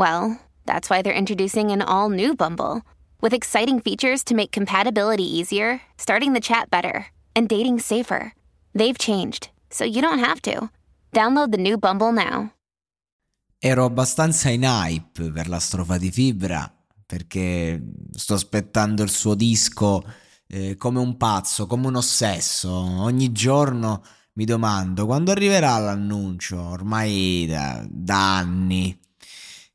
Well, that's why they're introducing an all new Bumble with exciting features to make compatibility easier, starting the chat better, and dating safer. They've changed, so you don't have to. Download the new Bumble now. Ero abbastanza in hype per la strofa di Fibra perché sto aspettando il suo disco eh, come un pazzo, come un ossesso. Ogni giorno mi domando quando arriverà l'annuncio, ormai da, da anni.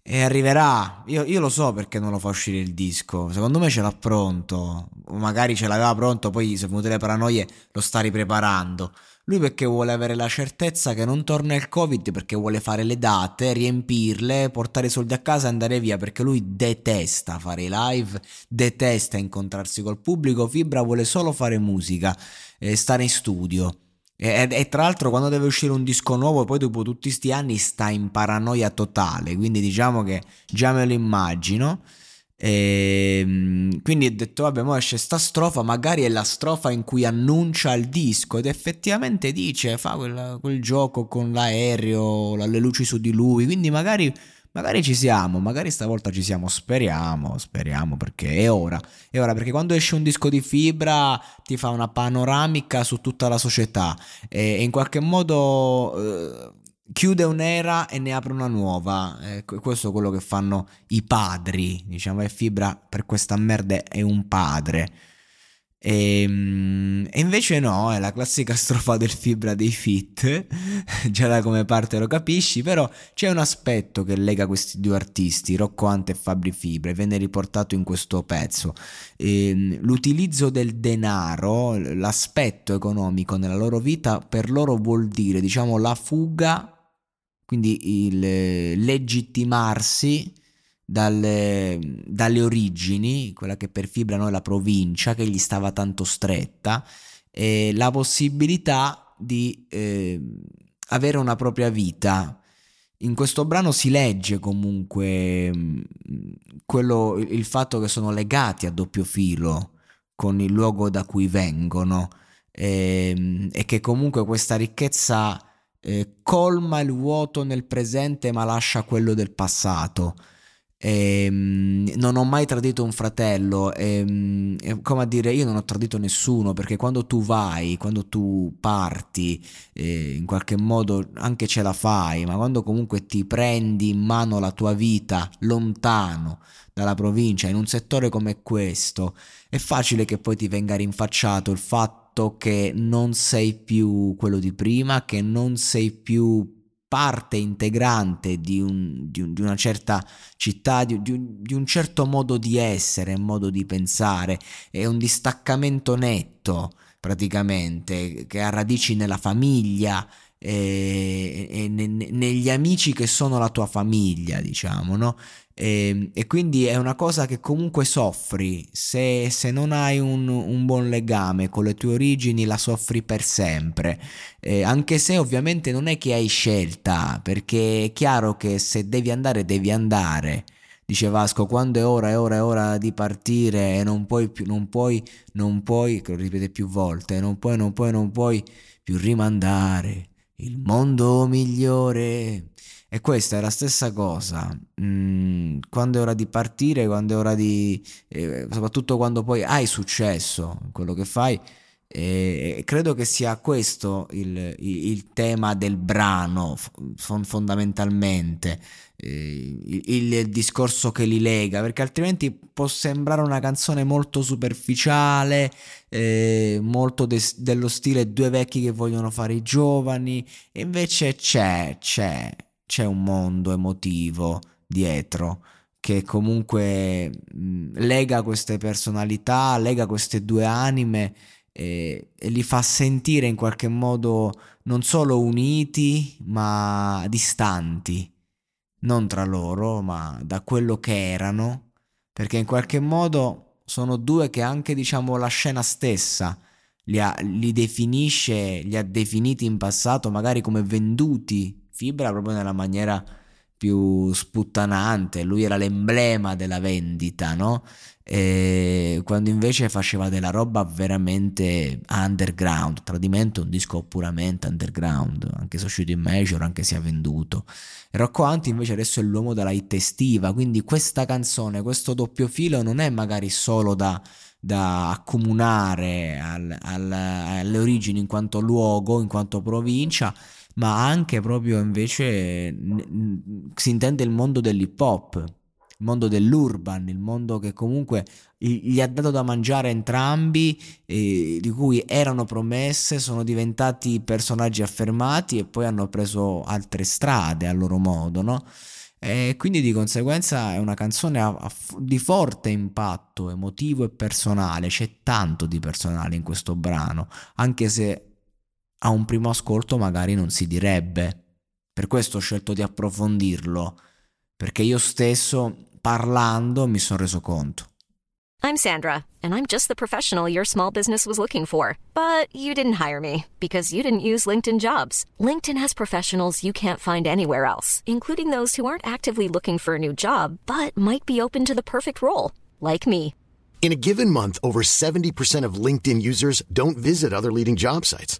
E arriverà, io, io, lo so perché non lo fa uscire il disco, secondo me ce l'ha pronto, magari ce l'aveva pronto, poi se venute le paranoie lo sta ripreparando. Lui perché vuole avere la certezza che non torna il Covid, perché vuole fare le date, riempirle, portare i soldi a casa e andare via, perché lui detesta fare i live, detesta incontrarsi col pubblico, Fibra vuole solo fare musica, e stare in studio. E, e, tra l'altro quando deve uscire un disco nuovo poi dopo tutti questi anni sta in paranoia totale, quindi diciamo che già me lo immagino. E, ehm, quindi ho detto vabbè mo esce sta strofa magari è la strofa in cui annuncia il disco ed effettivamente dice fa quel, quel gioco con l'aereo le luci su di lui quindi magari Magari ci siamo, magari stavolta ci siamo, speriamo, speriamo perché è ora. È ora perché quando esce un disco di fibra ti fa una panoramica su tutta la società e, in qualche modo eh, chiude un'era e ne apre una nuova. Eh, questo è quello che fanno i padri, diciamo, e fibra per questa merda è un padre. E, ehm, e, invece no, è la classica strofa del fibra dei fit, già da come parte lo capisci, però c'è un aspetto che lega questi due artisti, Rocco Ante e Fabri Fibra, e viene riportato in questo pezzo. E, ehm, l'utilizzo del denaro, l'aspetto economico nella loro vita, per loro vuol dire, diciamo, la fuga, quindi il legittimarsi dalle, dalle, origini, quella che per Fibra noi la provincia, che gli stava tanto stretta, e la possibilità di eh, avere una propria vita. In questo brano si legge comunque mm, quello, il fatto che sono legati a doppio filo con il luogo da cui vengono e, ehm, e che comunque questa ricchezza eh, colma il vuoto nel presente ma lascia quello del passato. Ehm, non ho mai tradito un fratello, ehm, come a dire, io non ho tradito nessuno perché quando tu vai, quando tu parti, eh, in qualche modo anche ce la fai, ma quando comunque ti prendi in mano la tua vita lontano dalla provincia, in un settore come questo, è facile che poi ti venga rinfacciato il fatto che non sei più quello di prima, che non sei più parte integrante di, un, di, un, di una certa città, di un, di un, certo modo di essere, modo di pensare, è un distaccamento netto praticamente che ha radici nella famiglia e, e ne, negli amici che sono la tua famiglia, diciamo, no? E, ehm, e, quindi è una cosa che comunque soffri, se, se non hai un, un, buon legame con le tue origini la soffri per sempre, eh, anche se ovviamente non è che hai scelta, perché è chiaro che se devi andare devi andare. Dice Vasco, quando è ora, è ora, è ora di partire e non puoi più, non puoi, non puoi, che lo ripete più volte, non puoi, non puoi, non puoi più rimandare il mondo migliore e questa è la stessa cosa. Mm, quando è ora di partire, quando è ora di... Eh, soprattutto quando poi hai successo in quello che fai, eh, credo che sia questo il, il, tema del brano fondamentalmente. il, il, discorso che li lega, perché altrimenti può sembrare una canzone molto superficiale, eh, molto de- dello stile due vecchi che vogliono fare i giovani, e invece c'è, c'è, c'è un mondo emotivo dietro che comunque mh, lega queste personalità, lega queste due anime e, e li fa sentire in qualche modo non solo uniti ma distanti. Non tra loro, ma da quello che erano, perché in qualche modo sono due che anche diciamo la scena stessa li, ha, li definisce, li ha definiti in passato magari come venduti, Fibra proprio nella maniera più sputtanante, lui era l'emblema della vendita, no? E quando invece faceva della roba veramente underground, Tradimento è un disco puramente underground, anche se è uscito in major, anche se ha venduto. Rocco Anti invece adesso è l'uomo della hit estiva, quindi questa canzone, questo doppio filo non è magari solo da, da accomunare al, al, alle origini in quanto luogo, in quanto provincia, ma anche proprio invece si intende il mondo dell'hip hop, il mondo dell'urban, il mondo che comunque gli ha dato da mangiare entrambi, eh, di cui erano promesse, sono diventati personaggi affermati e poi hanno preso altre strade a loro modo, no? E quindi di conseguenza è una canzone a, a, di forte impatto emotivo e personale, c'è tanto di personale in questo brano, anche se a un primo ascolto magari non si direbbe. Per questo ho scelto di approfondirlo, perché io stesso parlando mi sono reso conto. I'm Sandra, and I'm just the professional your small business was looking for. But you didn't hire me because you didn't use LinkedIn jobs. LinkedIn has professionals you can't find anywhere else, including those who aren't actively looking for a new job but might be open to the perfect role, like me. In a given month, over 70% of LinkedIn users don't visit other leading job sites.